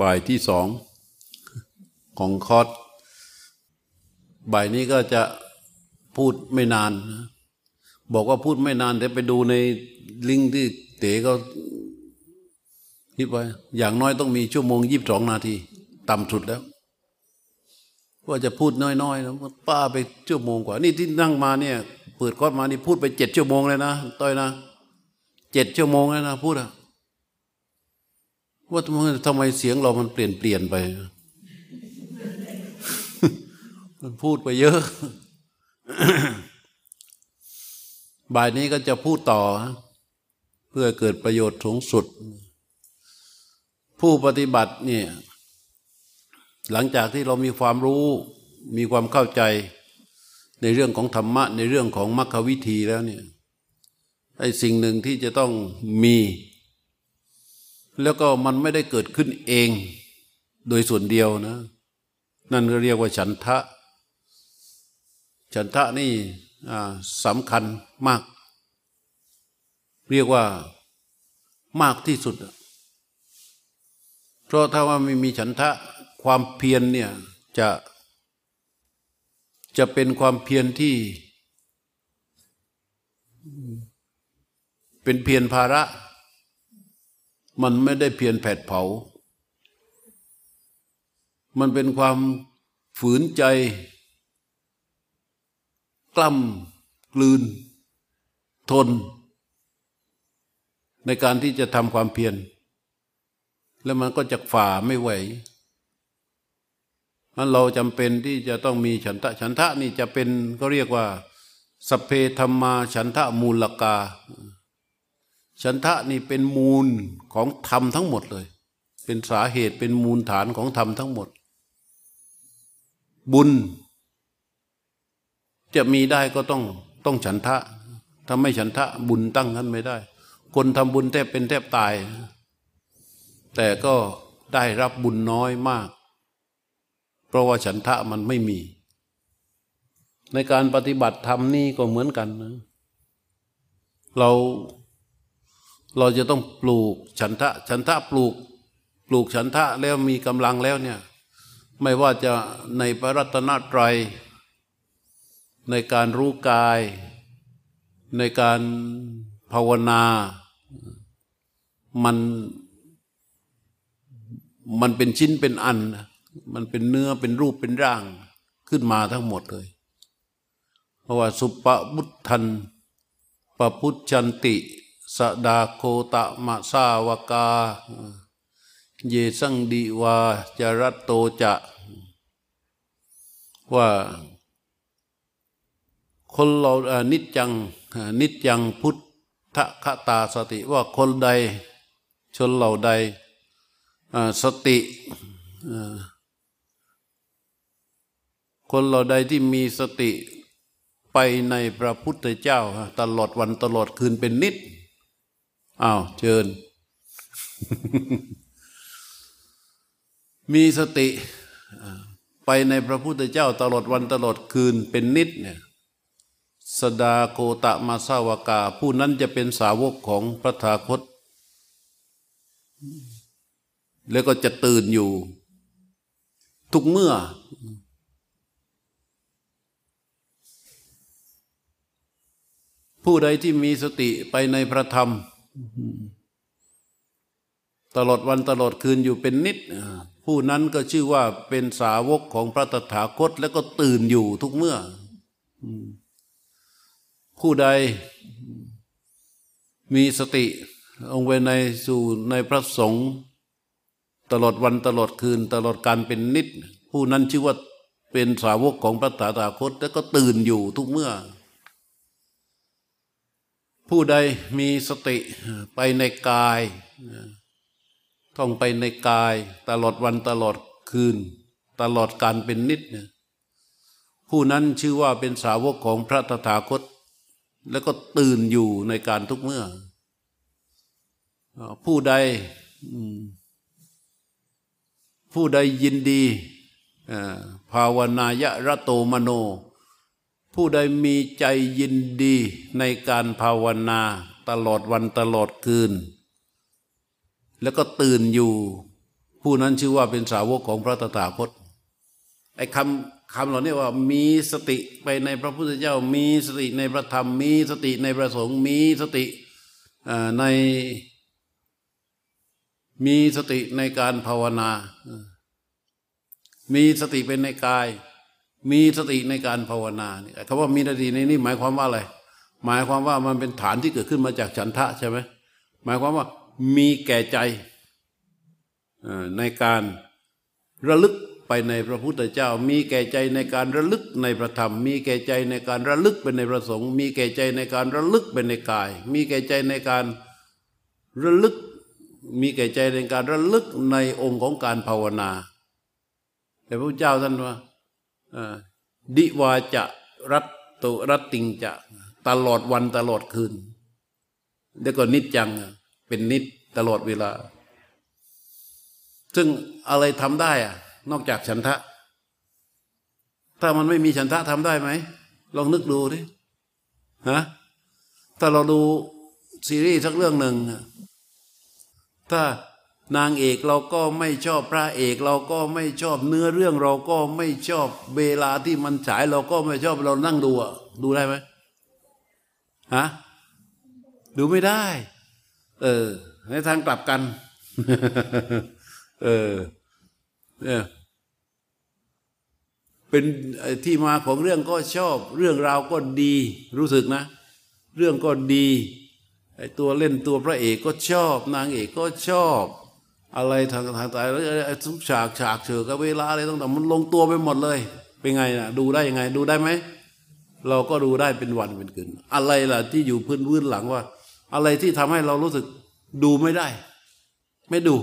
บ่ายที่สองของคอร์สบ่ายนี้ก็จะพูดไม่นานนะบอกว่าพูดไม่นานแต่ไปดูในลิงก์ที่เต๋ก็คิดไว้อย่างน้อยต้องมีชั่วโมงยี่สิบสองนาที ต่ำสุดแล้ว ว่าจะพูดน้อยๆนะป้าไปชั่วโมงกว่า นี่ที่นั่งมาเนี่ย เปิดคอร์สมานี่พูดไปเจ็ดชั่วโมงเลยนะต้อยนะเจ็ดชั่วโมงแล้วนะพูดอะ ว่าทำไมทำไมเสียงเรามันเปลี่ยนเปลี่ยนไป มันพูดไปเยอะบ่ายนี้ก็จะพูดต่อ เพื่อเกิดประโยชน์สูงสุด ผู้ปฏิบัติเนี่ยหลังจากที่เรามีความรู้มีความเข้าใจในเรื่องของธรรมะ ในเรื่องของมรรควิธีแล้วเนี่ยไอ้สิ่งหนึ่งที่จะต้องมี แล้วก็มันไม่ได้เกิดขึ้นเอง โดยส่วนเดียวนะ นั่นก็เรียกว่าฉันทะ ฉันทะนี่สำคัญมาก เรียกว่ามากที่สุด เพราะถ้าว่าไม่มีฉันทะความเพียรเนี่ยจะจะเป็นความเพียรที่ เป็นเพียรภาระ มันไม่ได้เพียรแผดเผา มันเป็นความฝืนใจ กล้ำกลืน ทน ในการที่จะทำความเพียร แล้วมันก็จะฝ่าไม่ไหวมันเราจำเป็นที่จะต้องมีฉันทะ ฉันทะนี่จะเป็นก็เรียกว่า สเพธรรมาฉันทะมูลกา ฉันทะนี่เป็นมูลของธรรมทั้งหมดเลย เป็นสาเหตุเป็นมูลฐานของธรรมทั้งหมด บุญ จะมีได้ก็ต้องต้องฉันทะถ้าไม่ฉันทะบุญตั้งนั้นไม่ได้ คนทำบุญแทบเป็นแทบตาย แต่ก็ได้รับบุญน้อยมาก เพราะว่าฉันทะมันไม่มี ในการปฏิบัติธรรมนี่ก็เหมือนกันนะเรา เราจะต้องปลูกฉันทะ ฉันทะปลูก ปลูกฉันทะแล้วมีกำลังแล้วเนี่ย ไม่ว่าจะในพระรัตนตรัย ในการรู้กาย ในการภาวนา มัน มันเป็นชิ้นเป็นอัน มันเป็นเนื้อเป็นรูปเป็นร่างขึ้นมาทั้งหมดเลย เพราะว่าสุปปุตทันปพุทจันติ สดาโคตะมะสาวกา เยสังดีวาจรัตโตจะ ว่า คนเรานิจจังนิจจังพุทธคตาสติว่าคนใด ชนเหล่าใดสติคนเราใดที่มีสติไปในพระพุทธเจ้า ตลอดวันตลอดคืนเป็นนิด อ้าวเชิญ มีสติไปในพระพุทธเจ้าตลอดวันตลอดคืนเป็นนิดเนี่ยสดาโกตะมาสาวกา ผู้นั้นจะเป็นสาวกของพระธาคต แล้วก็จะตื่นอยู่ ทุกเมื่อ ผู้ใดที่มีสติไปในพระธรรม ตลอดวันตลอดคืนอยู่เป็นนิด ผู้นั้นก็ชื่อว่าเป็นสาวกของพระตถาคตแล้วก็ตื่นอยู่ทุกเมื่อ ผู้ใดมีสติองไว้ในสู่ในพระสงฆ์ตลอดวันตลอดคืน ตลอดการเป็นนิด ผู้นั้นชื่อว่าเป็นสาวกของพระตถาคตแล้วก็ตื่นอยู่ทุกเมื่อ ผู้ใดมีสติไปในกายท่องไปในกายตลอดวันตลอดคืน ตลอดการเป็นนิดเนี่ยผู้นั้นชื่อว่าเป็นสาวกของพระตถาคต แล้วก็ตื่นอยู่ในการทุกเมื่อ ผู้ใดผู้ใดยินดีภาวนายะระโตมโน ผู้ใดมีใจยินดีในการภาวนาตลอดวันตลอดคืน แล้วก็ตื่นอยู่ ผู้นั้นชื่อว่าเป็นสาวกของพระตถาคตไอ้คำคำเหล่านี้ว่ามีสติไปในพระพุทธเจ้า มีสติในพระธรรม มีสติในพระสงฆ์มีสติในมีสติในการภาวนา มีสติเป็นในกาย มีสติในการภาวนาคำว่ามีสติในนี้หมายความว่าอะไร หมายความว่ามันเป็นฐานที่เกิดขึ้นมาจากฉันทะใช่ไหมหมายความว่ามีแก่ใจในการระลึกไปในพระพุทธเจ้า มีแก่ใจในการระลึกในพระธรรม มีแก่ใจในการระลึกเป็นในพระสงฆ์มีแก่ใจในการระลึกเป็นในกาย มีแก่ใจในการระลึก มีแก่ใจในการระลึกในองค์ของการภาวนา แต่พระเจ้าท่านว่า ดิวาจะรัตตุรัตติงจะ ตลอดวันตลอดคืน แล้วก็นิจจัง เป็นนิจตลอดเวลา ซึ่งอะไรทำได้อะนอกจากฉันทะ ถ้ามันไม่มีฉันทะทำได้ไหม ลองนึกดูดิฮะถ้าเราดูซีรีส์สักเรื่องหนึ่งถ้า นางเอกเราก็ไม่ชอบพระเอกเราก็ไม่ชอบเนื้อเรื่องเราก็ไม่ชอบเวลาที่มันฉายเราก็ไม่ชอบเรานั่งดูอะดูได้ไหมฮะดูไม่ได้ เออ ในทางกลับกัน เออเนี่ยเป็นที่มาของเรื่องก็ชอบ เรื่องราวก็ดี รู้สึกนะ เรื่องก็ดีไอตัวเล่นตัวพระเอกก็ชอบ นางเอกก็ชอบ อะไรทางทางตายแล้วทุกฉากฉากเฉอกับเวลาอะไรต่างๆมันลงตัวไปหมดเลย เป็นไงนะดูได้ยังไง ดูได้ไหมเราก็ดูได้เป็นวันเป็นคืนอะไรล่ะที่อยู่พื้นพื้นหลังว่า อะไรที่ทำให้เรารู้สึกดูไม่ได้ ไม่ดู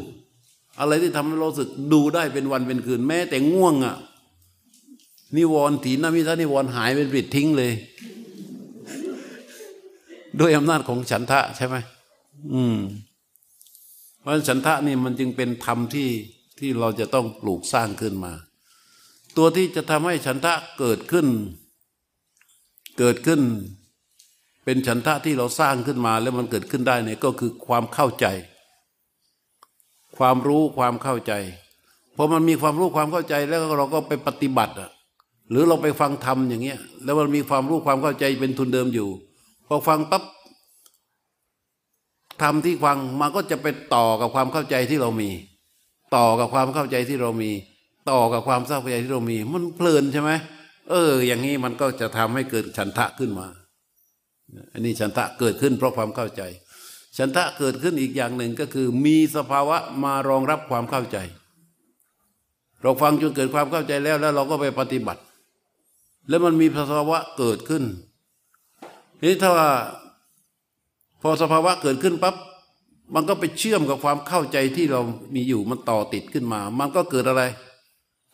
อะไรที่ทำให้เราสึกดูได้เป็นวันเป็นคืน แม้แต่ง่วงอะนิวรณ์ถีนมิทานิวรณ์หายเป็นปิดทิ้งเลย ด้วยอำนาจของฉันทะใช่ไหมอืม เพราะฉันทะนี่มันจึงเป็นธรรมที่ที่เราจะต้องปลูกสร้างขึ้นมา ตัวที่จะทำให้ฉันทะเกิดขึ้น เกิดขึ้น เป็นฉันทะที่เราสร้างขึ้นมาแล้วมันเกิดขึ้นได้เนี่ยก็คือความเข้าใจ ความรู้ความเข้าใจพอมันมีความรู้ความเข้าใจแล้วเราก็ไปปฏิบัติอะหรือเราไปฟังธรรมอย่างเงี้ย แล้วมันมีความรู้ความเข้าใจเป็นทุนเดิมอยู่ พอฟังปั๊บ ธรรมที่ฟังมันก็จะไปต่อกับความเข้าใจที่เรามี ต่อกับความเข้าใจที่เรามี ต่อกับความทราบเข้าใจที่เรามี มันเพลินใช่ไหมเออ อย่างนี้มันก็จะทำให้เกิดฉันทะขึ้นมา อันนี้ฉันทะเกิดขึ้นเพราะความเข้าใจ ฉันทะเกิดขึ้นอีกอย่างหนึ่งก็คือ มีสภาวะมารองรับความเข้าใจ เราฟังจนเกิดความเข้าใจแล้วแล้วเราก็ไปปฏิบัติ แล้วมันมีสภาวะเกิดขึ้นนี่ถ้า พอสภาวะเกิดขึ้นปั๊บมันก็ไปเชื่อมกับความเข้าใจที่เรามีอยู่มันต่อติดขึ้นมา มันก็เกิดอะไร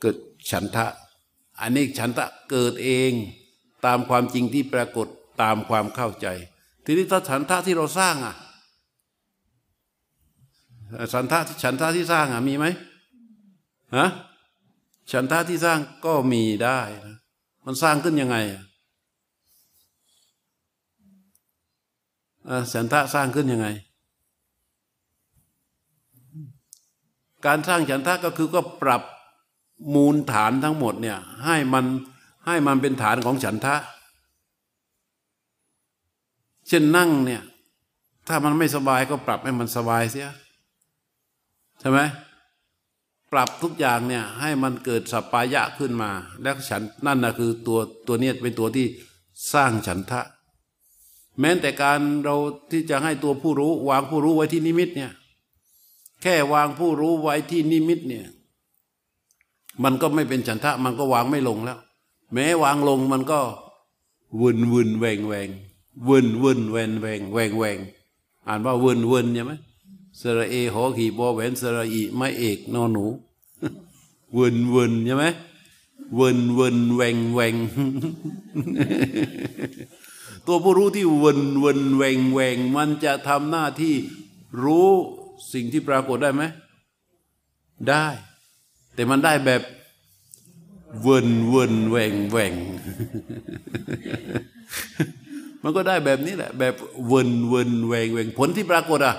เกิดฉันทะ อันนี้ฉันทะเกิดเองตามความจริงที่ปรากฏตามความเข้าใจ ทีนี้ถ้าฉันทะที่เราสร้างอะฉันทะฉันทะที่สร้างอะมีไหมฮะฉันทะที่สร้างก็มีได้นะมันสร้างขึ้นยังไงอะ ฉันทะสร้างขึ้นยังไง การสร้างฉันทะก็คือก็ปรับมูลฐานทั้งหมดเนี่ยให้มันให้มันเป็นฐานของฉันทะ เช่นนั่งเนี่ยถ้ามันไม่สบายก็ปรับให้มันสบายเสียใช่ไหมปรับทุกอย่างเนี่ยให้มันเกิดสัปปายะขึ้นมา แล้วฉันนั่นนะคือตัวตัวเนี้เป็นตัวที่สร้างฉันทะ แม้แต่การเราที่จะให้ตัวผู้รู้ วางผู้รู้ไว้ที่นิมิตเนี่ยแค่วางผู้รู้ไว้ที่นิมิตเนี่ยมันก็ไม่เป็นฉันทะมันก็วางไม่ลงแล้ว แม้วางลงมันก็วุ่นวุ่นแวงแวงวุ่นวุ่นแวงแวงแวงแวงอ่านว่าวุ่นวุ่นใช่ไหมสระเอหอขีบอแหวนสระอีไม่เอกนอนหนูวนวนใช่ไหมวนวนแวงแวง ตัวผู้รู้ที่วนวนแวงแวงมันจะทำหน้าที่รู้สิ่งที่ปรากฏได้ไหม ได้ แต่มันได้แบบวนวนแวงแวงมันก็ได้แบบนี้แหละ แบบวนวนแวงแวงผลที่ปรากฏอะ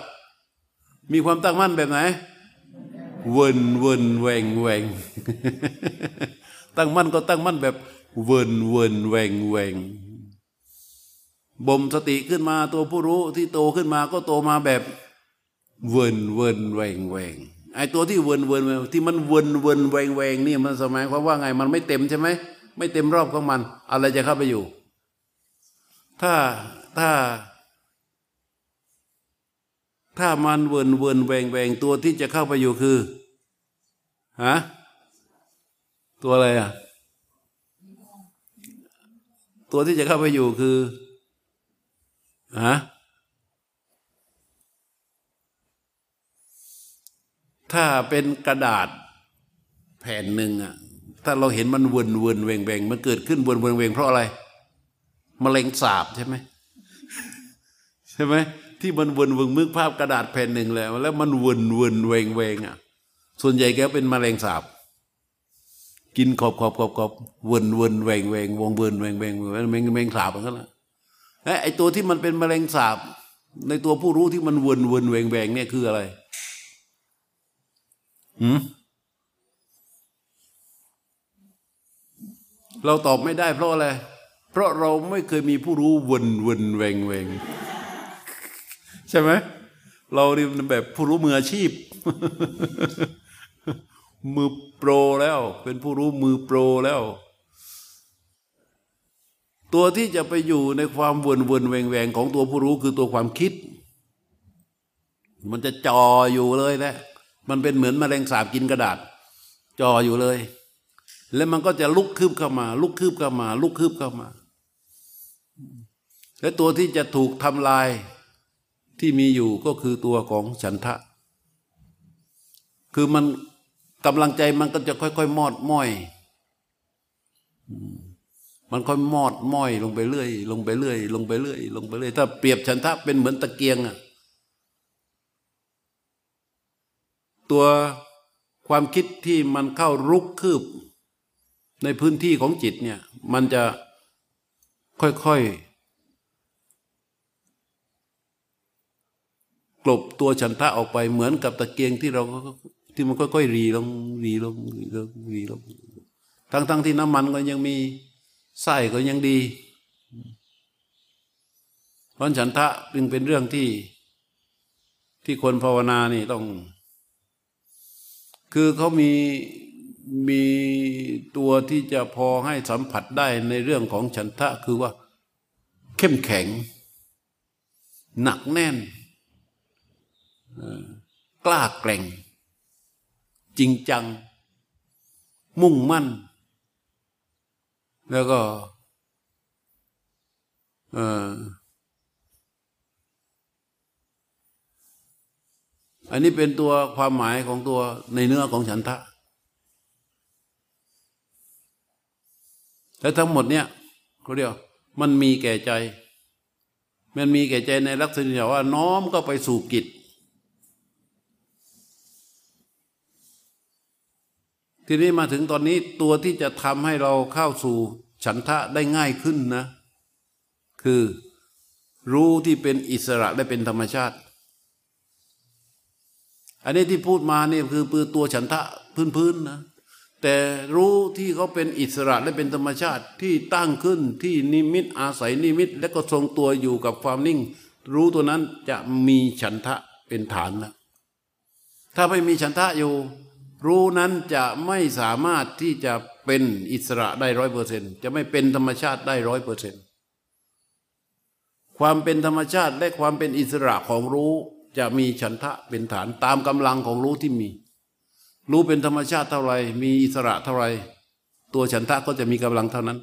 มีความตั้งมั่นแบบไหนวเวินเวินแหวงแหวงตั้งมั่นก็ตั้งมั่นแบบเวินเวินแหวงแหวง บ่มสติขึ้นมาตัวผู้รู้ที่โตขึ้นมาก็โตมาแบบเวินเวินแหวงแหวงไอตัวที่เวินเวินที่มันเวินเวินแหวงแหวงนี่มันหมายความว่าไงมันไม่เต็มใช่ไหมไม่เต็มรอบของมัน อะไรจะเข้าไปอยู่ ถ้าถ้า ถ้ามันเวินเวินแหวงแหวงตัวที่จะเข้าไปอยู่คือฮะตัวอะไรอะ ตัวที่จะเข้าไปอยู่คือ ฮะถ้าเป็นกระดาษแผ่นหนึ่งอะถ้าเราเห็นมันวนวนเวงเวงมันเกิดขึ้นวนวนเวงเพราะอะไรมะเร็งสาบใช่ไหมใช่ไหมที่มันวนวงมึกภาพกระดาษแผ่นหนึ่งแล้ว แล้วมันวนวนเวงเวงอะ ส่วนใหญ่แกเป็นมะเร็งสาบ กินขอบขอบขอบขอบวนวนเวงเวงวงเวนเวงเวงเวงเวงเวงสาบมันก็แล้ว ไอ้ตัวที่มันเป็นมะเร็งสาบ ในตัวผู้รู้ที่มันวนวนเวงเวงเนี่ยคืออะไรหืมเราตอบไม่ได้เพราะอะไร เพราะเราไม่เคยมีผู้รู้วนวนเวงเวงใช่ไหมเรานี่แบบผู้รู้มืออาชีพ มือโปรแล้ว เป็นผู้รู้มือโปรแล้ว ตัวที่จะไปอยู่ในความวนวนแวงแวงของตัวผู้รู้คือตัวความคิด มันจะจออยู่เลยแหละมันเป็นเหมือนมแมลงสาบกินกระดาษจออยู่เลย แล้วมันก็จะลุกคืบเข้ามา ลุกคืบเข้ามา ลุกคืบเข้ามา และตัวที่จะถูกทำลายที่มีอยู่ก็คือตัวของฉันทะ คือมันกำลังใจมันก็จะค่อยๆ มอดม้อย มันค่อยมอดม้อยลงไปเรื่อยลงไปเรื่อยลงไปเรื่อยลงไปเรื่อยถ้าเปรียบฉันทะเป็นเหมือนตะเกียงอะตัวความคิดที่มันเข้ารุกคืบ ในพื้นที่ของจิตเนี่ยมันจะค่อยๆกลบตัวฉันทะออกไปเหมือนกับตะเกียงที่เราที่มันค่อยๆรีลงรีลงรีลงรีลงทั้งๆทที่น้ำมันก็ยังมี ไส้ก็ยังดี เพราะฉันทะจึงเป็นเรื่องที่ที่คนภาวนานี่ต้อง คือเขามีมีตัวที่จะพอให้สัมผัสได้ในเรื่องของฉันทะคือว่า เข้มแข็ง หนักแน่น กล้าแกร่ง จริงจัง มุ่งมั่น แล้วก็อันนี้เป็นตัวความหมายของตัวในเนื้อของฉันทะ และทั้งหมดเนี่ยเขาเรียกมันมีแก่ใจ มันมีแก่ใจในลักษณะว่าน้อมก็ไปสู่กิจ ทีนี้มาถึงตอนนี้ตัวที่จะทำให้เราเข้าสู่ฉันทะได้ง่ายขึ้นนะ คือรู้ที่เป็นอิสระและเป็นธรรมชาติ อันนี้ที่พูดมาเนี่ยคือปือตัวฉันทะพื้นๆนะแต่รู้ที่เขาเป็นอิสระและเป็นธรรมชาติที่ตั้งขึ้นที่นิมิตอาศัยนิมิต และก็ทรงตัวอยู่กับความนิ่ง รู้ตัวนั้นจะมีฉันทะเป็นฐานนะถ้าไม่มีฉันทะอยู่ รู้นั้นจะไม่สามารถที่จะเป็นอิสระได้ร้อยเปอร์เซนจะไม่เป็นธรรมชาติได้ร้อยเปอร์เซนความเป็นธรรมชาติและความเป็นอิสระของรู้จะมีฉันทะเป็นฐานตามกำลังของรู้ที่มี รู้เป็นธรรมชาติเท่าไรมีอิสระเท่าไรตัวฉันทะก็จะมีกำลังเท่านั้น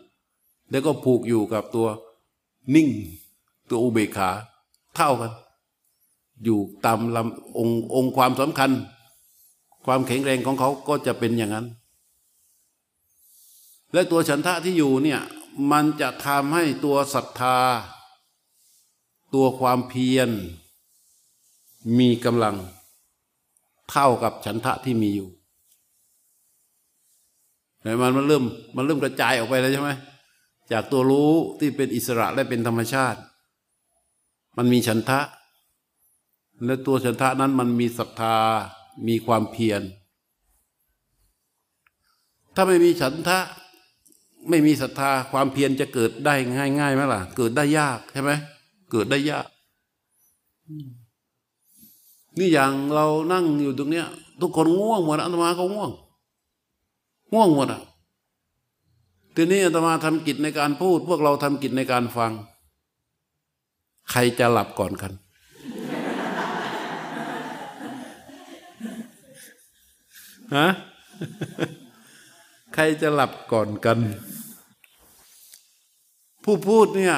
แล้วก็ผูกอยู่กับตัวนิ่ง ตัวอุเบกขาเท่ากัน อยู่ตามลำองค์องค์ความสำคัญ ความแข็งแรงของเขาก็จะเป็นอย่างนั้น และตัวฉันทะที่อยู่เนี่ยมันจะทำให้ตัวศรัทธา ตัวความเพียร มีกำลังเท่ากับฉันทะที่มีอยู่แต่มันมันเริ่มมันเริ่มกระจายออกไปแล้วใช่ไหมจากตัวรู้ที่เป็นอิสระและเป็นธรรมชาติ มันมีฉันทะ และตัวฉันทะนั้นมันมีศรัทธา มีความเพียร ถ้าไม่มีฉันทะไม่มีศรัทธาความเพียรจะเกิดได้ง่ายง่ายไหมล่ะ เกิดได้ยากใช่ไหมเกิดได้ยาก นี่อย่างเรานั่งอยู่ตรงเนี้ย ทุกคนง่วงหมดอาตมาก็ง่วง ง่วงหมดอะทีนี้อาตมาทำกิจในการพูด พวกเราทำกิจในการฟัง ใครจะหลับก่อนกัน ฮะใครจะหลับก่อนกัน ผู้พูดเนี่ย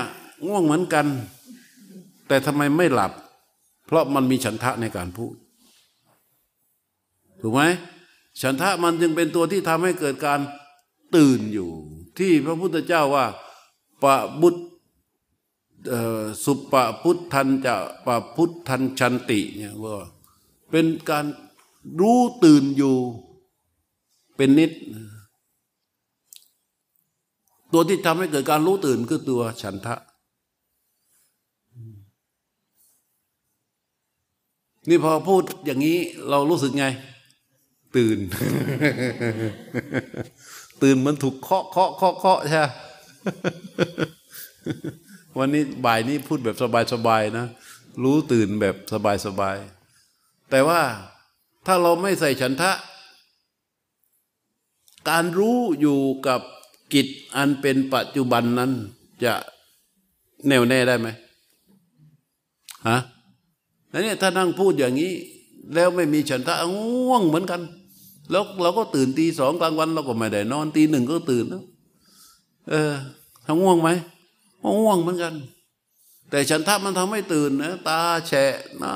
ง่วงเหมือนกัน แต่ทำไมไม่หลับ เพราะมันมีฉันทะในการพูด ถูกไหมฉันทะมันจึงเป็นตัวที่ทำให้เกิดการตื่นอยู่ ที่พระพุทธเจ้าว่าปะบุตสุปะพุทธันจะปะพุทธันชันติเนี่ยว่าเป็นการ รู้ตื่นอยู่เป็นนิด ตัวที่ทำให้เกิดการรู้ตื่นคือตัวฉันทะ นี่พอพูดอย่างนี้เรารู้สึกไง ตื่น ตื่นมันถูกเคาะเคาะเคาะเคาะใช่วันนี้บ่ายนี้พูดแบบสบายๆนะ รู้ตื่นแบบสบายๆแต่ว่า ถ้าเราไม่ใส่ฉันทะ การรู้อยู่กับกิจอันเป็นปัจจุบันนั้น จะแน่วแน่ได้ไหมฮะแล้วเนี่ยถ้านั่งพูดอย่างนี้ แล้วไม่มีฉันทะง่วงเหมือนกัน แล้วเราก็ตื่นตีสองกลางวันเราก็ไม่ได้นอนตีหนึ่งก็ตื่น เออทำง่วงไหมง่วงเหมือนกัน แต่ฉันทะมันทำให้ตื่นนะตาแฉะหน้า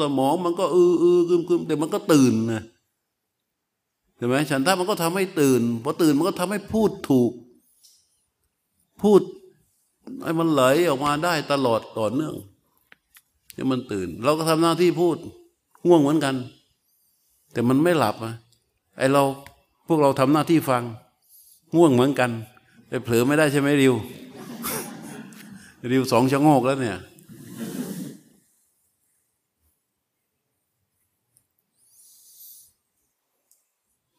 สมองมันก็อืออือกึมกึมแต่มันก็ตื่นนะเห็นไหมฉันทะมันก็ทำให้ตื่นพอตื่นมันก็ทำให้พูดถูก พูดให้มันไหลออกมาได้ตลอดต่อเนื่องให้มันตื่น เราก็ทำหน้าที่พูดง่วงเหมือนกัน แต่มันไม่หลับอะไอเราพวกเราทำหน้าที่ฟังง่วงเหมือนกันแต่เผลอไม่ได้ใช่ไหมริว ริวสองชะโงกแล้วเนี่ย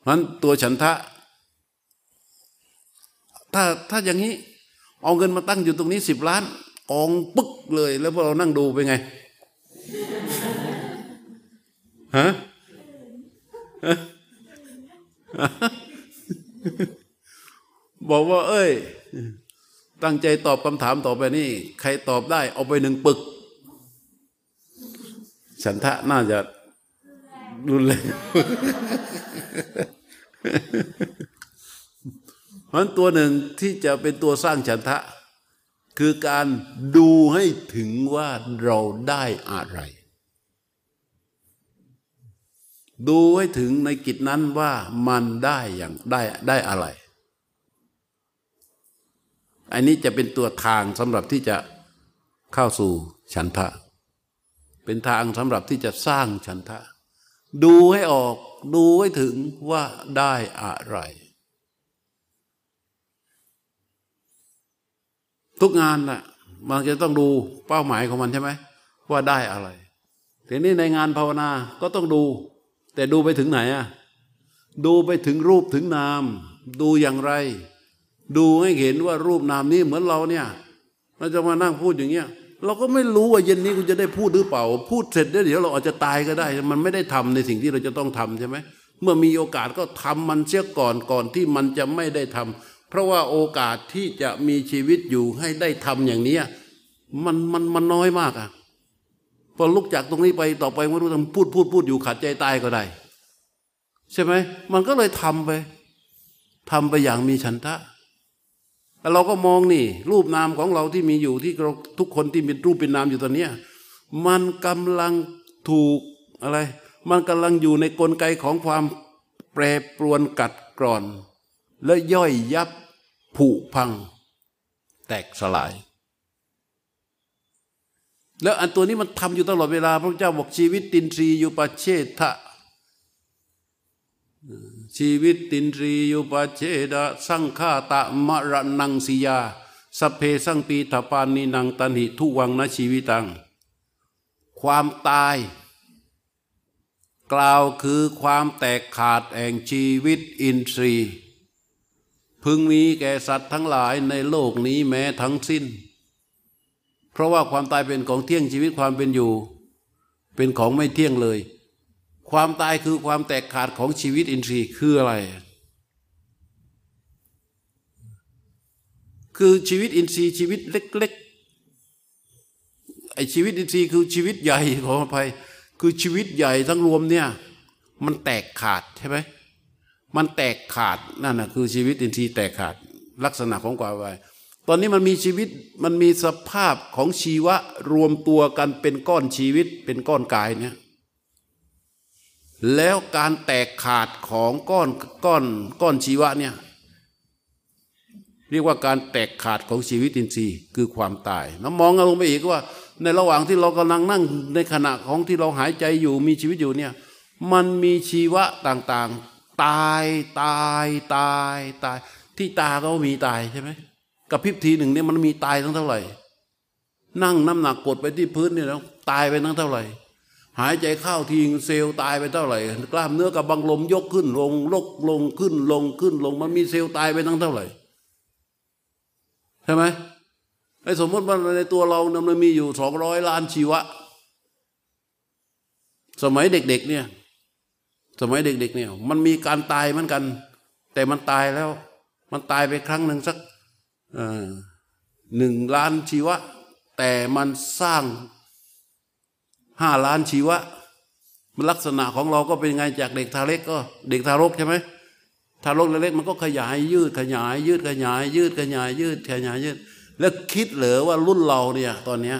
นั้นตัวฉันทะ ถ้าถ้าอย่างนี้ เอาเงินมาตั้งอยู่ตรงนี้สิบล้านกองปึ๊กเลย แล้วพวกเรานั่งดูไปไงฮะบอกว่า เอ้ย ตั้งใจตอบคำถามต่อไปนี่ ใครตอบได้เอาไปหนึ่งปึก ฉันทะน่าจะรุนแรงเพราะตัวหนึ่งที่จะเป็นตัวสร้างฉันทะ คือการดูให้ถึงว่าเราได้อะไร ดูให้ถึงในกิจนั้นว่ามันได้อย่างได้ได้อะไร อันนี้จะเป็นตัวทางสำหรับที่จะเข้าสู่ฉันทะ เป็นทางสำหรับที่จะสร้างฉันทะ ดูให้ออกดูให้ถึงว่าได้อะไร ทุกงานน่ะมันจะต้องดูเป้าหมายของมันใช่ไหมว่าได้อะไรทีนี้ในงานภาวนาก็ต้องดู แต่ดูไปถึงไหนอะดูไปถึงรูปถึงนาม ดูอย่างไร ดูให้เห็นว่ารูปนามนี้เหมือนเราเนี่ยเราจะมานั่งพูดอย่างเงี้ย เราก็ไม่รู้ว่าเย็นนี้คุณจะได้พูดหรือเปล่า พูดเสร็จเดี๋ยวเราอาจจะตายก็ได้ มันไม่ได้ทำในสิ่งที่เราจะต้องทำใช่ไหมเมื่อมีโอกาสก็ทำมันเสียก่อนก่อนที่มันจะไม่ได้ทำเพราะว่าโอกาสที่จะมีชีวิตอยู่ให้ได้ทำอย่างนี้มันมันมันน้อยมากอะพอลุกจากตรงนี้ไปต่อไปไม่รู้ทำพูดพูดพูดอยู่ขาดใจตายก็ได้ใช่ไหมมันก็เลยทำไปทำไปอย่างมีฉันทะ แล้วเราก็มองนี่ รูปนามของเราที่มีอยู่ที่ทุกคนที่มีรูปเป็นนามอยู่ตอนนี้มันกำลังถูกอะไร มันกำลังอยู่ในกลไกของความแปรปรวนกัดกร่อน และย่อยยับผุพัง แตกสลาย แล้วอันตัวนี้มันทำอยู่ตลอดเวลา พระเจ้าบอกชีวิตตินทรีอยู่ปัจเชทะ ชีวิตตินรียุปเชดะสังฆาตะมรนังสิยาสเพสังปีถปานินังตันหิทุวังนะชีวิตัง ความตาย กล่าวคือความแตกขาดแห่งชีวิตอินทรีย์ พึงมีแก่สัตว์ทั้งหลายในโลกนี้แม้ทั้งสิ้น เพราะว่าความตายเป็นของเที่ยงชีวิตความเป็นอยู่ เป็นของไม่เที่ยงเลย ความตายคือความแตกขาดของชีวิตอินทรีย์คืออะไร คือชีวิตอินทรีย์ชีวิตเล็กๆไอชีวิตอินทรีย์คือชีวิตใหญ่ขออภัยคือชีวิตใหญ่ทั้งรวมเนี่ยมันแตกขาดใช่ไหมมันแตกขาดนั่นนะคือชีวิตอินทรีย์แตกขาดลักษณะของความวายตอนนี้มันมีชีวิตมันมีสภาพของชีวะรวมตัวกันเป็นก้อนชีวิตเป็นก้อนกายเนี่ย แล้วการแตกขาดของก้อนก้อนก้อนชีวะเนี่ยเรียกว่าการแตกขาดของชีวิตอินทรีย์คือความตายแล้วมองลงไปอีกว่า ในระหว่างที่เรากำลังนั่งในขณะของที่เราหายใจอยู่มีชีวิตอยู่เนี่ยมันมีชีวะต่างๆ ตายตายตายตาย ที่ตาก็มีตายใช่ไหมกับพริบทีหนึ่งเนี่ยมันมีตายทั้งเท่าไหร่ นั่งน้ำหนักกดไปที่พื้นเนี่ยแล้วตายไปทั้งเท่าไหร่ หายใจเข้าทีเซลล์ตายไปเท่าไหร่ กล้ามเนื้อกับบังลมยกขึ้นลงลกลงขึ้นลงขึ้นลง มันมีเซลล์ตายไปทั้งเท่าไหร่ใช่ไหมไอ้สมมติว่าในตัวเรานมันมีอยู่สองร้อยล้านชีวะ สมัยเด็ก ๆ เนี่ย สมัยเด็ก ๆ เนี่ย มันมีการตายเหมือนกัน แต่มันตายแล้ว มันตายไปครั้งหนึ่งสักหนึ่งล้านชีวะ แต่มันสร้าง ห้าล้านชีวะ มันลักษณะของเราก็เป็นไงจากเด็กทารกก็ เด็กทารกใช่ไหมทารกเล็กๆมันก็ขยายยืดขยาย ยืดขยาย ยืดขยาย ยืดขยายยืด แล้วคิดเหรอว่ารุ่นเราเนี่ยตอนเนี้ย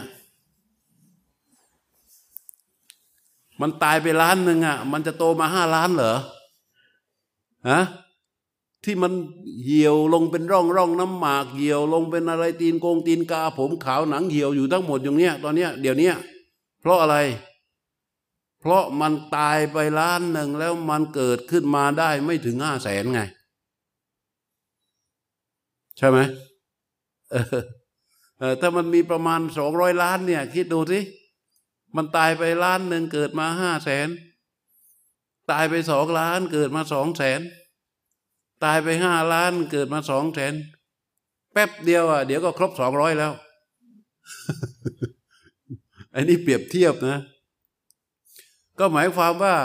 มันตายไปล้านหนึ่งอะ มันจะโตมาห้าล้านเหรอฮะที่มันเหี่ยวลงเป็นร่องร่องน้ำหมากเหี่ยวลงเป็นอะไรตีนโกงตีนกา ผมขาวหนังเหี่ยวอยู่ทั้งหมดอย่างเนี้ยตอนเนี้ยเดี๋ยวนี้ เพราะอะไร เพราะมันตายไปล้านหนึ่งแล้วมันเกิดขึ้นมาได้ไม่ถึงห้าแสนไง ใช่ไหมถ้ามันมีประมาณสองร้อยล้านเนี่ย คิดดูสิมันตายไปล้านหนึ่งเกิดมาห้าแสนตายไปสองล้านเกิดมาสองแสนตายไปห้าล้านเกิดมาสองแสนแป๊บเดียวอะเดี๋ยวก็ครบสองร้อยแล้ว อันนี้เปรียบเทียบนะ ก็หมายความว่า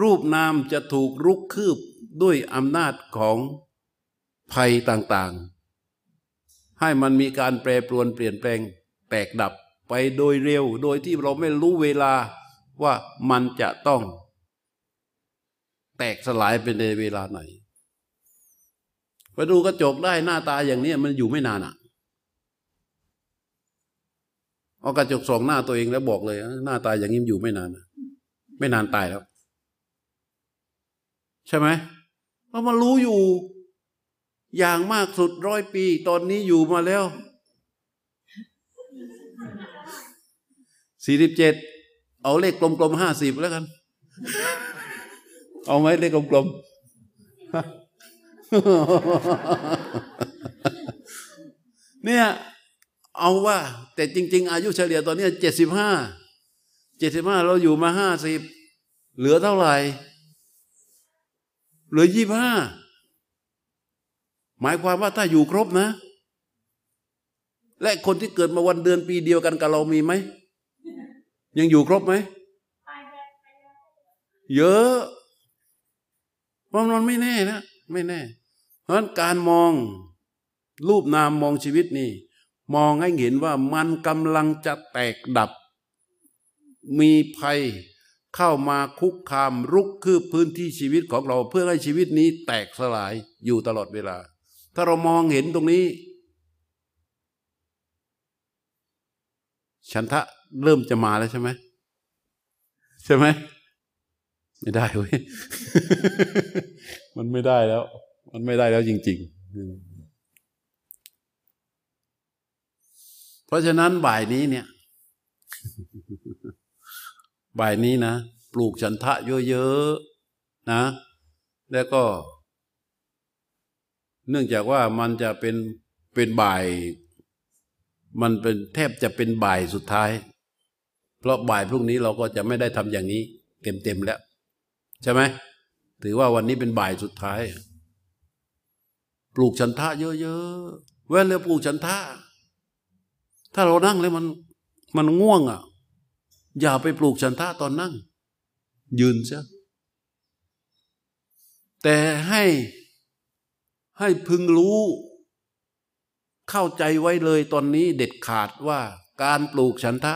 รูปนามจะถูกรุกคืบด้วยอำนาจของภัยต่างๆ ให้มันมีการแปรปรวนเปลี่ยนแปลงแตกดับไปโดยเร็ว โดยที่เราไม่รู้เวลาว่ามันจะต้อง แตกสลายเป็นในเวลาไหนไปดูกระจกได้หน้าตาอย่างนี้มันอยู่ไม่นานอะ เอากระจกส่องหน้าตัวเองแล้วบอกเลยหน้าตายอย่างนี้อยู่ไม่นาน ไม่นานตายแล้ว ใช่ไหมเพราะมันรู้อยู่ อย่างมากสุดร้อยปี ตอนนี้อยู่มาแล้วสี่สิบเจ็ดเอาเลขกลมๆห้าสิบแล้วกัน เอาไหมเลขกลมๆเนี่ย เอาว่า แต่จริง ๆ อายุเฉลี่ยตอนนี้เจ็ดสิบห้าเจ็ดสิบห้าเราอยู่มาห้าสิบเหลือเท่าไหร่ เหลือยี่ห้าหมายความว่าถ้าอยู่ครบนะ และคนที่เกิดมาวันเดือนปีเดียวกันกับเรามีไหม ยังอยู่ครบไหม เยอะเพราะมันไม่แน่นะ ไม่แน่ เพราะฉะนั้นการมองรูปนามมองชีวิตนี่ มองให้เห็นว่ามันกำลังจะแตกดับ มีภัยเข้ามาคุกคามรุกคืบพื้นที่ชีวิตของเราเพื่อให้ชีวิตนี้แตกสลายอยู่ตลอดเวลา ถ้าเรามองเห็นตรงนี้ ฉันทะเริ่มจะมาแล้วใช่ไหมใช่ไหมไม่ได้เว้ย มันไม่ได้แล้ว มันไม่ได้แล้วจริง ๆ เพราะฉะนั้นบ่ายนี้เนี่ย บ่ายนี้นะ ปลูกฉันทะเยอะๆนะ แล้วก็ เนื่องจากว่ามันจะเป็นเป็นบ่าย มันเป็นแทบจะเป็นบ่ายสุดท้าย เพราะบ่ายพรุ่งนี้เราก็จะไม่ได้ทำอย่างนี้ เต็มๆแล้ว ใช่ไหมถือว่าวันนี้เป็นบ่ายสุดท้าย ปลูกฉันทะเยอะๆเวลาปลูกฉันทะ ถ้าเรานั่งแล้วมันมันง่วงอะ อย่าไปปลูกฉันทะตอนนั่ง ยืนเสียแต่ให้ให้พึงรู้ เข้าใจไว้เลยตอนนี้เด็ดขาดว่าการปลูกฉันทะ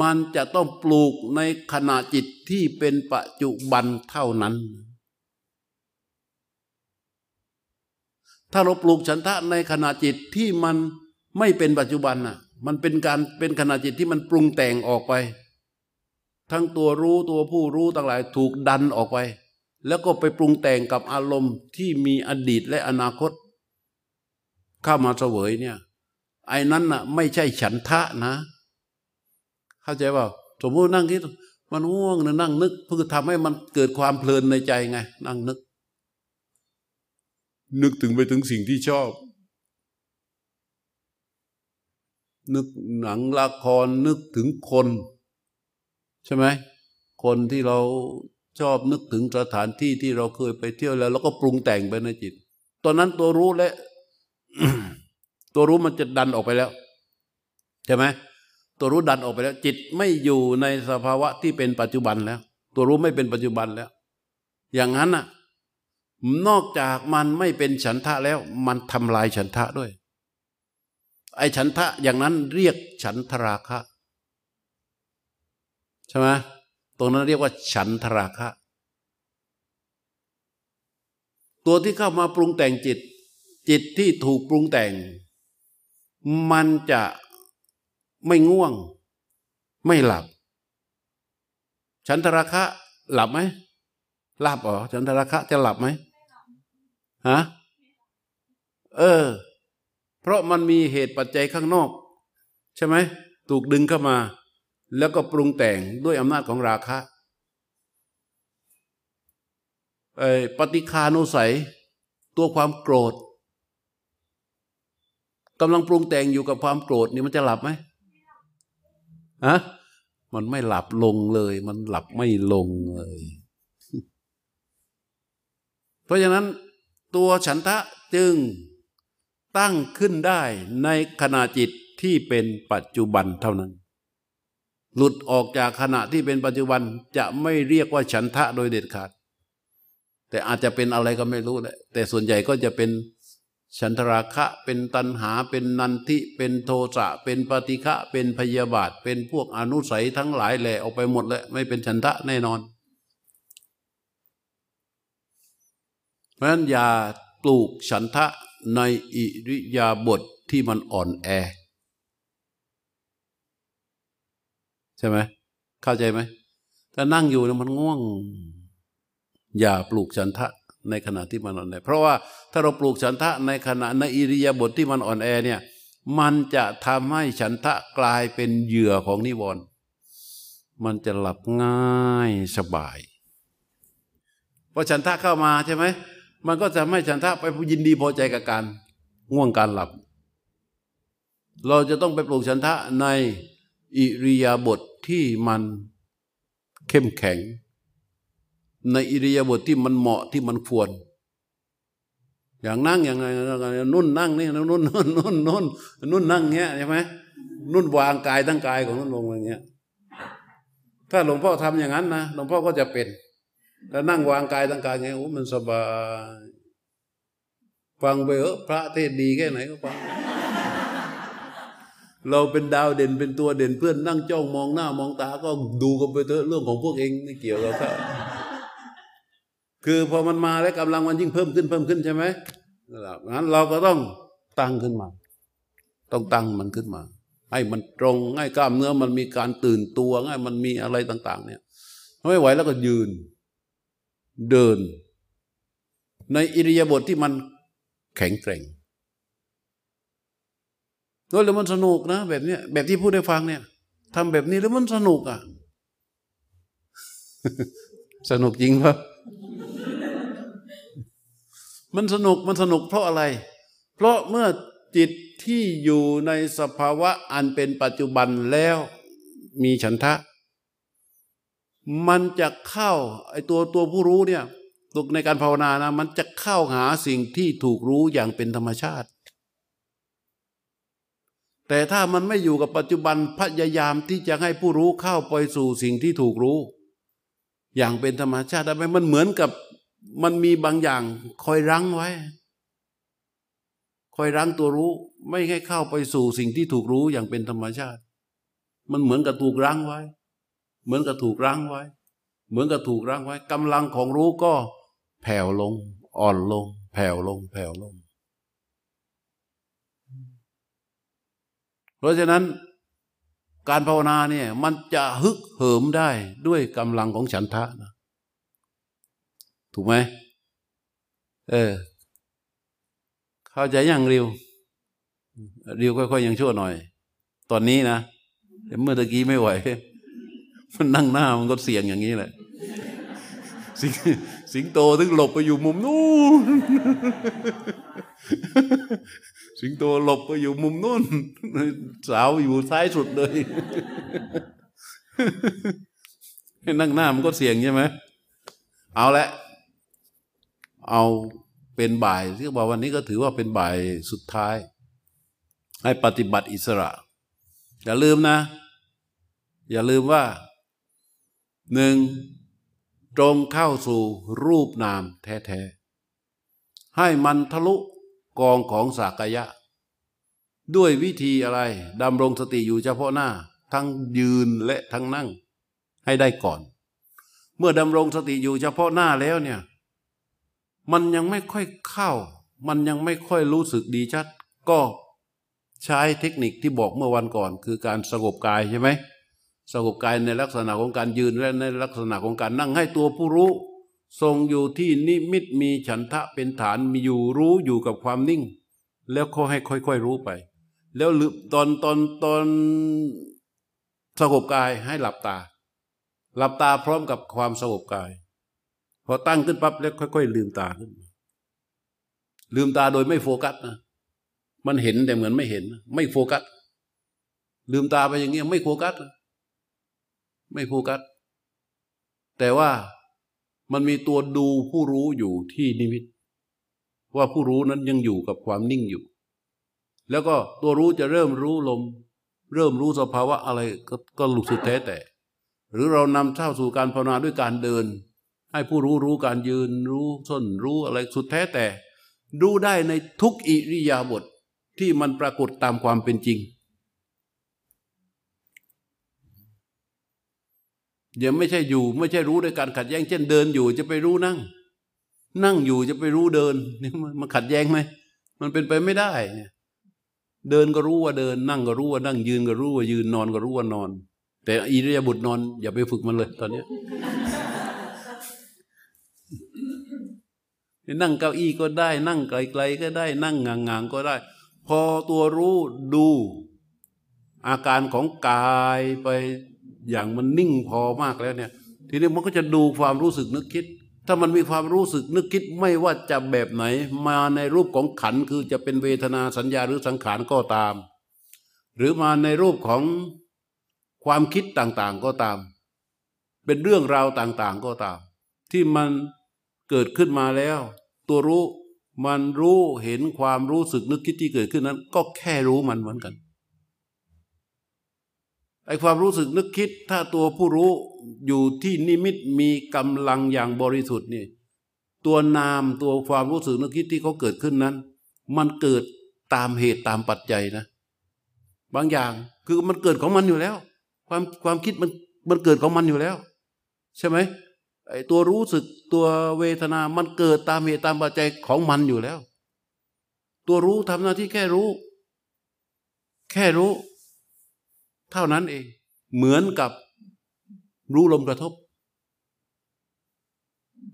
มันจะต้องปลูกในขณะจิตที่เป็นปัจจุบันเท่านั้น ถ้าเราปลูกฉันทะในขณะจิตที่มัน ไม่เป็นปัจจุบันน่ะ มันเป็นการเป็นขณะจิตที่มันปรุงแต่งออกไป ทั้งตัวรู้ตัวผู้รู้ต่างหลายถูกดันออกไป แล้วก็ไปปรุงแต่งกับอารมณ์ที่มีอดีตและอนาคต เข้ามาเสวยเนี่ยไอ้นั้นน่ะ ไม่ใช่ฉันทะนะ เข้าใจว่าสมมตินั่งคิดมันง่วงนะนั่งนึกเพื่อทำให้มันเกิดความเพลินในใจไง นั่งนึก นึกถึงไปถึงสิ่งที่ชอบ นึกหนังละครนึกถึงคน ใช่ไหมคนที่เราชอบนึกถึงสถานที่ที่เราเคยไปเที่ยวแล้วแล้วก็ปรุงแต่งไปในจิต ตอนนั้นตัวรู้และตัวรู้มันจะดันออกไปแล้วใช่ไหมตัวรู้ดันออกไปแล้ว จิตไม่อยู่ในสภาวะที่เป็นปัจจุบันแล้ว ตัวรู้ไม่เป็นปัจจุบันแล้ว อย่างนั้นน่ะ นอกจากมันไม่เป็นฉันทะแล้ว มันทำลายฉันทะด้วย ไอ้ฉันทะอย่างนั้นเรียกฉันทราคะใช่ไหมตรงนั้นเรียกว่า ฉันทราคะ ตัวที่เข้ามาปรุงแต่งจิต จิตที่ถูกปรุงแต่ง มันจะไม่ง่วง ไม่หลับ ฉันทราคะหลับไหมหลับอ๋อฉันทราคะจะหลับไหมฮะเออ ราะมันมีเหตุปัจจัยข้างนอก ใช่ไหมถูกดึงเข้ามา แล้วก็ปรุงแต่งด้วยอำนาจของราคะปฏิคานุสัย ตัวความโกรธกำลังปรุงแต่งอยู่กับความโกรธนี่มันจะหลับไหมฮะมันไม่หลับลงเลย มันหลับไม่ลงเลย เพราะฉะนั้นตัวฉันทะจึง ตั้งขึ้นได้ในขณะจิตที่เป็นปัจจุบันเท่านั้น หลุดออกจากขณะที่เป็นปัจจุบันจะไม่เรียกว่าฉันทะโดยเด็ดขาด แต่อาจจะเป็นอะไรก็ไม่รู้แหละแต่ส่วนใหญ่ก็จะเป็นฉันทราคะเป็นตัณหาเป็นนันทิเป็นโทสะเป็นปฏิฆะเป็นพยาบาท เป็นพวกอนุสัยทั้งหลายแหละออกไปหมดเลยไม่เป็นฉันทะแน่นอน เพราะฉะนั้นอย่าปลูกฉันทะ ในอิริยาบถทที่มันอ่อนแอ ใช่ไหมเข้าใจไหมถ้านั่งอยู่เนี่ยมันง่วง อย่าปลูกฉันทะในขณะที่มันอ่อนแอ เพราะว่าถ้าเราปลูกฉันทะในขณะในอิริยาบถทที่มันอ่อนแอเนี่ยมันจะทำให้ฉันทะกลายเป็นเหยื่อของนิวรณ์มันจะหลับง่ายสบายพอฉันทะเข้ามาใช่ไหม มันก็จะไม่ฉันทะไปยินดีพอใจกับการง่วงการหลับ เราจะต้องไปปลูกฉันทะในอิริยาบถทที่มันเข้มแข็ง ในอิริยาบถทที่มันเหมาะที่มันควร อย่างนั่งอย่างไรนุ่นนั่งนี่นุ่นนุ่นนุ่นนุ่นนุ่นนั่งเงี้ยใช่ไหมนุ่นวางกายทั้งกายของนุ่นลงอย่างเงี้ยถ้าหลวงพ่อทำอย่างนั้นนะหลวงพ่อก็จะเป็น แล้วนั่งวางกายทั้งกายเงี้โอ้มันสบาย ฟังไปเออพระเทศดีแค่ไหนก็ฟัง เราเป็นดาวเด่นเป็นตัวเด่นเพื่อนนั่งจ้องมองหน้ามองตา ก็ดูกันไปเถอะเรื่องของพวกเองไม่เกี่ยวกับเขาคือพอมันมาแล้วกำลังมันยิ่งเพิ่มขึ้นเพิ่มขึ้นใช่ไหมงั้นเราก็ต้องตั้งขึ้นมา ต้องตั้งมันขึ้นมา ให้มันตรงให้กล้ามเนื้อมันมีการตื่นตัวให้มันมีอะไรต่าง ๆ เนี่ยไม่ไหวแล้วก็ยืน เดิน ในอิริยาบถทที่มันแข็งแกร่งแล้วมันสนุกนะ แบบเนี้ยแบบที่พูดได้ฟังเนี่ยทำแบบนี้แล้วมันสนุกอะ สนุกจริงปะมันสนุกมันสนุกเพราะอะไร เพราะเมื่อจิตที่อยู่ในสภาวะอันเป็นปัจจุบันแล้วมีฉันทะ มันจะเข้าไอตัวตัวผู้รู้เนี่ยตกในการภาวนานะมันจะเข้าหาสิ่งที่ถูกรู้อย่างเป็นธรรมชาติ แต่ถ้ามันไม่อยู่กับปัจจุบันพยายามที่จะให้ผู้รู้เข้าไปสู่สิ่งที่ถูกรู้ อย่างเป็นธรรมชาติได้ไหมมันเหมือนกับมันมีบางอย่างคอยรั้งไว้ คอยรั้งตัวรู้ ไม่ให้เข้าไปสู่สิ่งที่ถูกรู้อย่างเป็นธรรมชาติ มันเหมือนกับถูกรั้งไว้ เหมือนกับถูกรั้งไว้ เหมือนกับถูกรั้งไว้กำลังของรู้ก็แผ่วลง อ่อนลง แผ่วลง แผ่วลง เพราะฉะนั้นการภาวนาเนี่ย มันจะฮึกเหิมได้ด้วยกำลังของฉันทะนะถูกไหมเออ เข้าใจยังริว ริวค่อยๆยังชั่วหน่อย ตอนนี้นะแต่เมื่อตะกี้ไม่ไหว มันนั่งหน้ามันก็เสี่ยงอย่างนี้แหละ สิงสิงโตถึงหลบไปอยู่มุมนู้นสิงโตหลบไปอยู่มุมนู้นสาวอยู่ซ้ายสุดเลยให้นั่งหน้ามันก็เสี่ยงใช่ไหมเอาละเอาเป็นบ่ายที่บอกวันนี้ก็ถือว่าเป็นบ่ายสุดท้าย ให้ปฏิบัติอิสระ อย่าลืมนะ อย่าลืมว่า หนึ่งตรงเข้าสู่รูปนามแท้ๆ ให้มันทะลุกองของสากยะ ด้วยวิธีอะไรดำรงสติอยู่เฉพาะหน้า ทั้งยืนและทั้งนั่ง ให้ได้ก่อน เมื่อดำรงสติอยู่เฉพาะหน้าแล้วเนี่ย มันยังไม่ค่อยเข้า มันยังไม่ค่อยรู้สึกดีชัด ก็ใช้เทคนิคที่บอกเมื่อวันก่อน คือการสงบกายใช่ไหม สงบกายในลักษณะของการยืนและในลักษณะของการนั่งให้ตัวผู้รู้ ทรงอยู่ที่นิมิตมีฉันทะเป็นฐานมีอยู่รู้อยู่กับความนิ่ง แล้วเขาให้ค่อยๆรู้ไป แล้วตอนตอนตอนสงบกายให้หลับตา หลับตาพร้อมกับความสงบกาย พอตั้งขึ้นปั๊บแล้วค่อย ๆ ลืมตาขึ้น ลืมตาโดยไม่โฟกัสนะมันเห็นแต่เหมือนไม่เห็น ไม่โฟกัส ลืมตาไปอย่างเงี้ยไม่โฟกัส ไม่โฟกัส แต่ว่ามันมีตัวดูผู้รู้อยู่ที่นิมิต ว่าผู้รู้นั้นยังอยู่กับความนิ่งอยู่ แล้วก็ตัวรู้จะเริ่มรู้ลม เริ่มรู้สภาวะอะไรก็ก็ลุสุดแท้แต่ หรือเรานำเข้าสู่การภาวนาด้วยการเดิน ให้ผู้รู้รู้การยืนรู้ส้นรู้อะไรสุดแท้แต่รู้ได้ในทุกอิริยาบถทที่มันปรากฏตามความเป็นจริง ย่าไม่ใช่อยู่ ไม่ใช่รู้ด้วยการขัดแย้ง เช่นเดินอยู่จะไปรู้นั่ง นั่งอยู่จะไปรู้เดินนี่มันขัดแย้งไหมมันเป็นไปไม่ได้เดินก็รู้ว่าเดิน นั่งก็รู้ว่านั่งยืนก็รู้ว่ายืนนอนก็รู้ว่านอน แต่อิริยาบถนอน อย่าไปฝึกมันเลย ตอนนี้นั่งเก้าอี้ก็ได้ นั่งไกลๆก็ได้ นั่งงางๆก็ได้ พอตัวรู้ดู อาการของกายไป อย่างมันนิ่งพอมากแล้วเนี่ย ทีนี้มันก็จะดูความรู้สึกนึกคิด ถ้ามันมีความรู้สึกนึกคิดไม่ว่าจะแบบไหน มาในรูปของขันคือจะเป็นเวทนาสัญญาหรือสังขารก็ตาม หรือมาในรูปของความคิดต่างๆก็ตาม เป็นเรื่องราวต่างๆก็ตาม ที่มันเกิดขึ้นมาแล้ว ตัวรู้มันรู้เห็นความรู้สึกนึกคิดที่เกิดขึ้นนั้น ก็แค่รู้มันเหมือนกัน ไอความรู้สึกนึกคิดถ้าตัวผู้รู้อยู่ที่นิมิตมีกำลังอย่างบริสุทธิ์นี่ตัวนามตัวความรู้สึกนึกคิดที่เขาเกิดขึ้นนั้น มันเกิดตามเหตุตามปัจจัยนะ บางอย่างคือมันเกิดของมันอยู่แล้ว ความความคิดมันมันเกิดของมันอยู่แล้ว ใช่ไหมไอตัวรู้สึกตัวเวทนา มันเกิดตามเหตุตามปัจจัยของมันอยู่แล้ว ตัวรู้ทำหน้าที่แค่รู้ แค่รู้ เท่านั้นเอง เหมือนกับรู้ลมกระทบ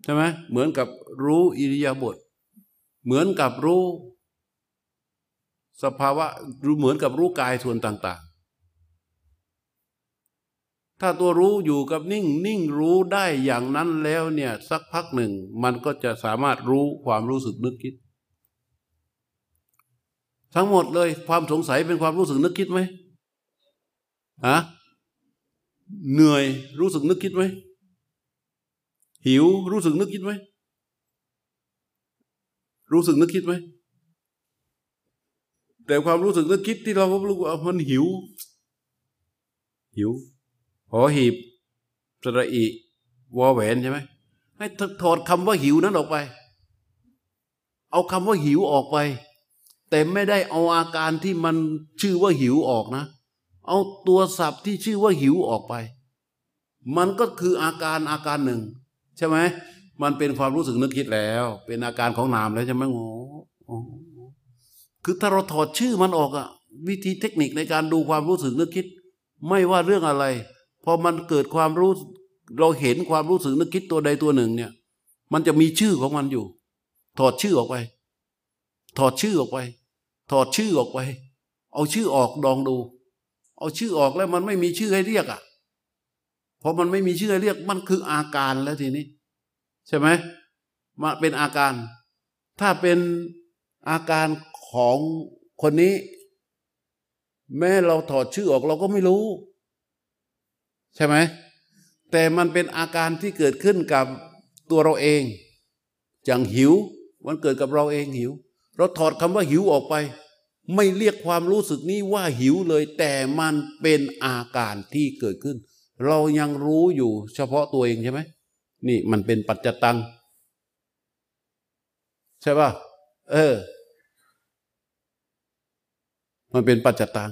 ใช่ไหมเหมือนกับรู้อิริยาบถเหมือนกับรู้ สภาวะรู้เหมือนกับรู้กายส่วนต่าง ๆ ถ้าตัวรู้อยู่กับนิ่งนิ่งรู้ได้อย่างนั้นแล้วเนี่ยสักพักหนึ่ง มันก็จะสามารถรู้ความรู้สึกนึกคิด ทั้งหมดเลยความสงสัยเป็นความรู้สึกนึกคิดไหม ฮะเหนื่อยรู้สึกนึกคิดไหมหิวรู้สึกนึกคิดไหมรู้สึกนึกคิดไหมแต่ความรู้สึกนึกคิดที่เราก็รู้ว่ามันหิว หิวหอหีบสระอีวอแหวนใช่ไหมให้ถอดคำว่าหิวนั้นออกไป เอาคำว่าหิวออกไป แต่ไม่ได้เอาอาการที่มันชื่อว่าหิวออกนะ เอาตัวศัพท์ที่ชื่อว่าหิวออกไป มันก็คืออาการอาการหนึ่ง ใช่ไหมมันเป็นความรู้สึกนึกคิดแล้ว เป็นอาการของนามแล้วใช่ไหมโอ้คือถ้าเราถอดชื่อมันออกอะวิธีเทคนิคในการดูความรู้สึกนึกคิด ไม่ว่าเรื่องอะไรพอมันเกิดความรู้เราเห็นความรู้สึกนึกคิดตัวใดตัวหนึ่ง เนี่ย มันจะมีชื่อของมันอยู่ ถอดชื่อออกไป ถอดชื่อออกไป ถอดชื่อออกไป เอาชื่อออกดองดู เอาชื่อออกแล้วมันไม่มีชื่อให้เรียกอะ่ะพอมันไม่มีชื่อให้เรียกมันคืออาการแล้วทีนี้ ใช่ไหมมาเป็นอาการ ถ้าเป็นอาการของคนนี้ แม้เราถอดชื่อออกเราก็ไม่รู้ ใช่ไหมแต่มันเป็นอาการที่เกิดขึ้นกับตัวเราเองอย่างหิว มันเกิดกับเราเองหิว เราถอดคำว่าหิวออกไป ไม่เรียกความรู้สึกนี้ว่าหิวเลย แต่มันเป็นอาการที่เกิดขึ้น เรายังรู้อยู่เฉพาะตัวเองใช่ไหมนี่มันเป็นปัจจตัง ใช่ป่ะเออ มันเป็นปัจจตัง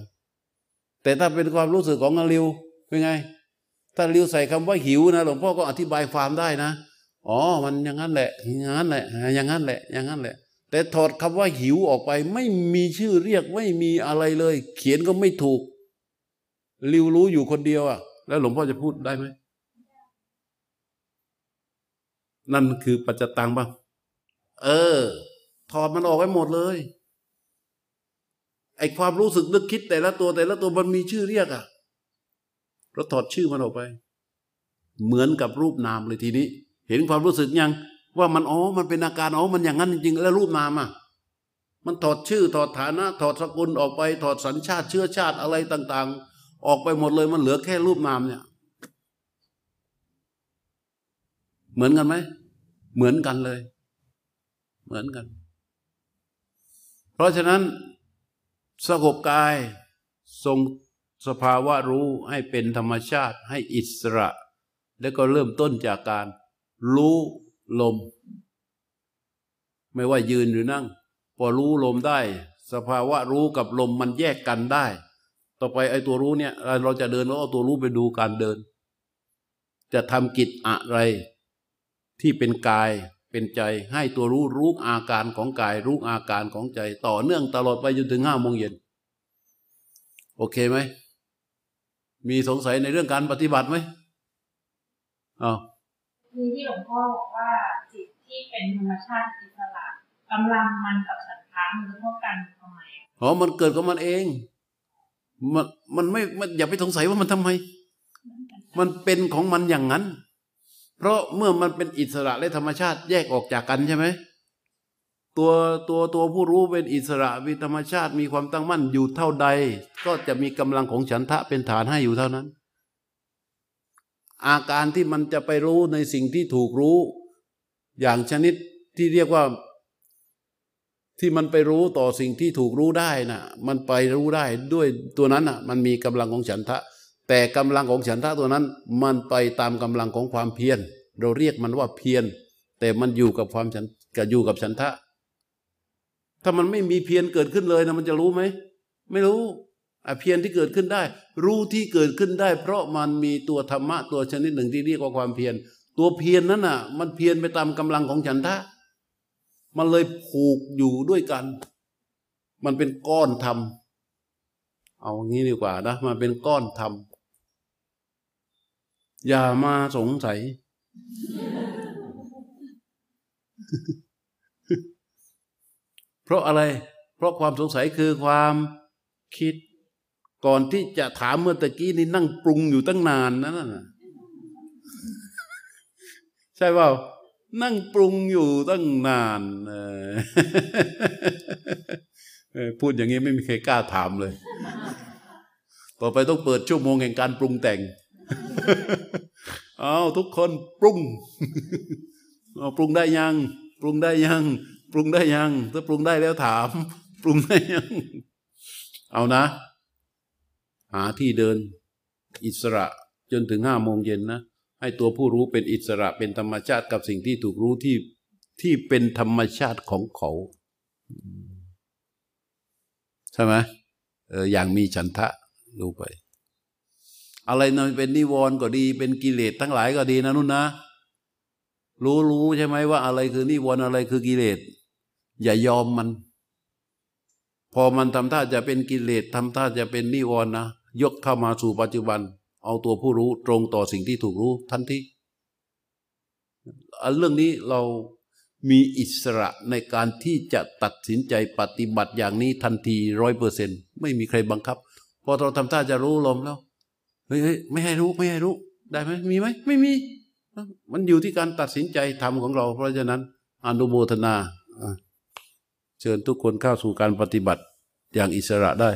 แต่ถ้าเป็นความรู้สึกของอริวเป็นไง ถ้าริวใส่คำว่าหิวนะหลวงพ่อก็อธิบายความได้นะอ๋อ มันอย่างนั้นแหละ อย่างนั้นแหละ อย่างนั้นแหละ อย่างนั้นแหละ แต่ถอดคำว่าหิวออกไป ไม่มีชื่อเรียกไม่มีอะไรเลย เขียนก็ไม่ถูกริวรู้อยู่คนเดียวอะแล้วหลวงพ่อจะพูดได้ไหมนั่นคือปัจจตังบ้างเออ ถอดมันออกไปหมดเลยไอความรู้สึกนึกคิดแต่ละตัวแต่ละตัวมันมีชื่อเรียกอะเราถอดชื่อมันออกไป เหมือนกับรูปนามเลยทีนี้ เห็นความรู้สึกยัง ว่ามันอ๋อมันเป็นอาการอ๋อมันอย่างนั้นจริงๆแล้วรูปนามอะมันถอดชื่อถอดฐานะ ถอดสกุลออกไปถอดสัญชาติเชื้อชาติอะไรต่าง ๆ ออกไปหมดเลยมันเหลือแค่รูปนามเนี่ย เหมือนกันไหม เหมือนกันเลย เหมือนกัน เพราะฉะนั้นสงบกายทรงสภาวะรู้ให้เป็นธรรมชาติให้อิสระ แล้วก็เริ่มต้นจากการรู้ ลม ไม่ว่ายืนหรือนั่ง พอรู้ลมได้ สภาวะรู้กับลมมันแยกกันได้ ต่อไปไอ้ตัวรู้เนี่ย เราจะเดินเราเอาตัวรู้ไปดูการเดิน จะทำกิจอะไร ที่เป็นกายเป็นใจ ให้ตัวรู้รู้อาการของกาย รู้อาการของใจ ต่อเนื่องตลอดไปจนถึงห้าโมงเย็นโอเคไหมมีสงสัยในเรื่องการปฏิบัติไหมอ๋อ คือที่หลวงพ่อบอกว่าจิตที่เป็นธรรมชาติอิสระกำลังมันกับฉันทะมันเท่ากันทำไมอ๋อมันเกิดของมันเอง มันมันไม่มันอย่าไปสงสัยว่ามันทำไม มันเป็นของมันอย่างนั้น เพราะเมื่อมันเป็นอิสระและธรรมชาติแยกออกจากกันใช่ไหมตัวตัวตัวผู้รู้เป็นอิสระมีธรรมชาติมีความตั้งมั่นอยู่เท่าใด ก็จะมีกำลังของฉันทะเป็นฐานให้อยู่เท่านั้น อาการที่มันจะไปรู้ในสิ่งที่ถูกรู้ อย่างชนิดที่เรียกว่า ที่มันไปรู้ต่อสิ่งที่ถูกรู้ได้นะ่ะ มันไปรู้ได้ด้วยตัวนั้นอะ มันมีกำลังของฉันทะ แต่กำลังของฉันทะตัวนั้น มันไปตามกำลังของความเพียรเราเรียกมันว่าเพียรแต่มันอยู่กับความฉันกับอยู่กับฉันทะ ถ้ามันไม่มีเพียรเกิดขึ้นเลยนะมันจะรู้ไหมไม่รู้ เพียรที่เกิดขึ้นได้ รู้ที่เกิดขึ้นได้ เพราะมันมีตัวธรรมะตัวชนิดหนึ่งที่เรียกว่าความเพียรตัวเพียรนนั้นน่ะ มันเพียรไปตามกำลังของฉันทะมันเลยผูกอยู่ด้วยกัน มันเป็นก้อนธรรมเอางี้ดีกว่านะมันเป็นก้อนธรรมอย่ามาสงสัย เพราะอะไร เพราะความสงสัยคือความคิด ก่อนที่จะถามเมื่อตะกี้นี่นั่งปรุงอยู่ตั้งนานนั่นน่ะใช่เปล่านั่งปรุงอยู่ตั้งนานพูดอย่างนี้ไม่มีใครกล้าถามเลย ต่อไปต้องเปิดชั่วโมงแห่งการปรุงแต่งเอาทุกคนปรุงปรุงได้ยัง ปรุงได้ยัง ปรุงได้ยัง ถ้าปรุงได้แล้วถาม ปรุงได้ยัง เอานะ หาที่เดินอิสระจนถึงห้าโมงเย็นนะ ให้ตัวผู้รู้เป็นอิสระเป็นธรรมชาติกับสิ่งที่ถูกรู้ที่ที่เป็นธรรมชาติของเขา ใช่ไหมเอออย่างมีฉันทะรู้ไป อะไรนะเป็นนิวรณ์ก็ดี เป็นกิเลสทั้งหลายก็ดีนะนุ่นนะ รู้รู้ใช่ไหมว่า อะไรคือนิวรณ์อะไรคือกิเลสอย่ายอมมัน พอมันทำท่าจะเป็นกิเลสทำท่าจะเป็นนิวรณ์นะ ยกเข้ามาสู่ปัจจุบัน เอาตัวผู้รู้ตรงต่อสิ่งที่ถูกรู้ทันทีอันเรื่องนี้เรามีอิสระในการที่จะตัดสินใจปฏิบัติอย่างนี้ทันทีร้อยเปอร์เซ็นไม่มีใครบังคับ พอเราทำท่าจะรู้ลมแล้วเฮ้ยไม่ให้รู้ไม่ให้รู้ ได้ไหมมีไหมไม่มี มันอยู่ที่การตัดสินใจทำของเรา เพราะฉะนั้นอนุโมทนาเชิญทุกคนเข้าสู่การปฏิบัติอย่างอิสระได้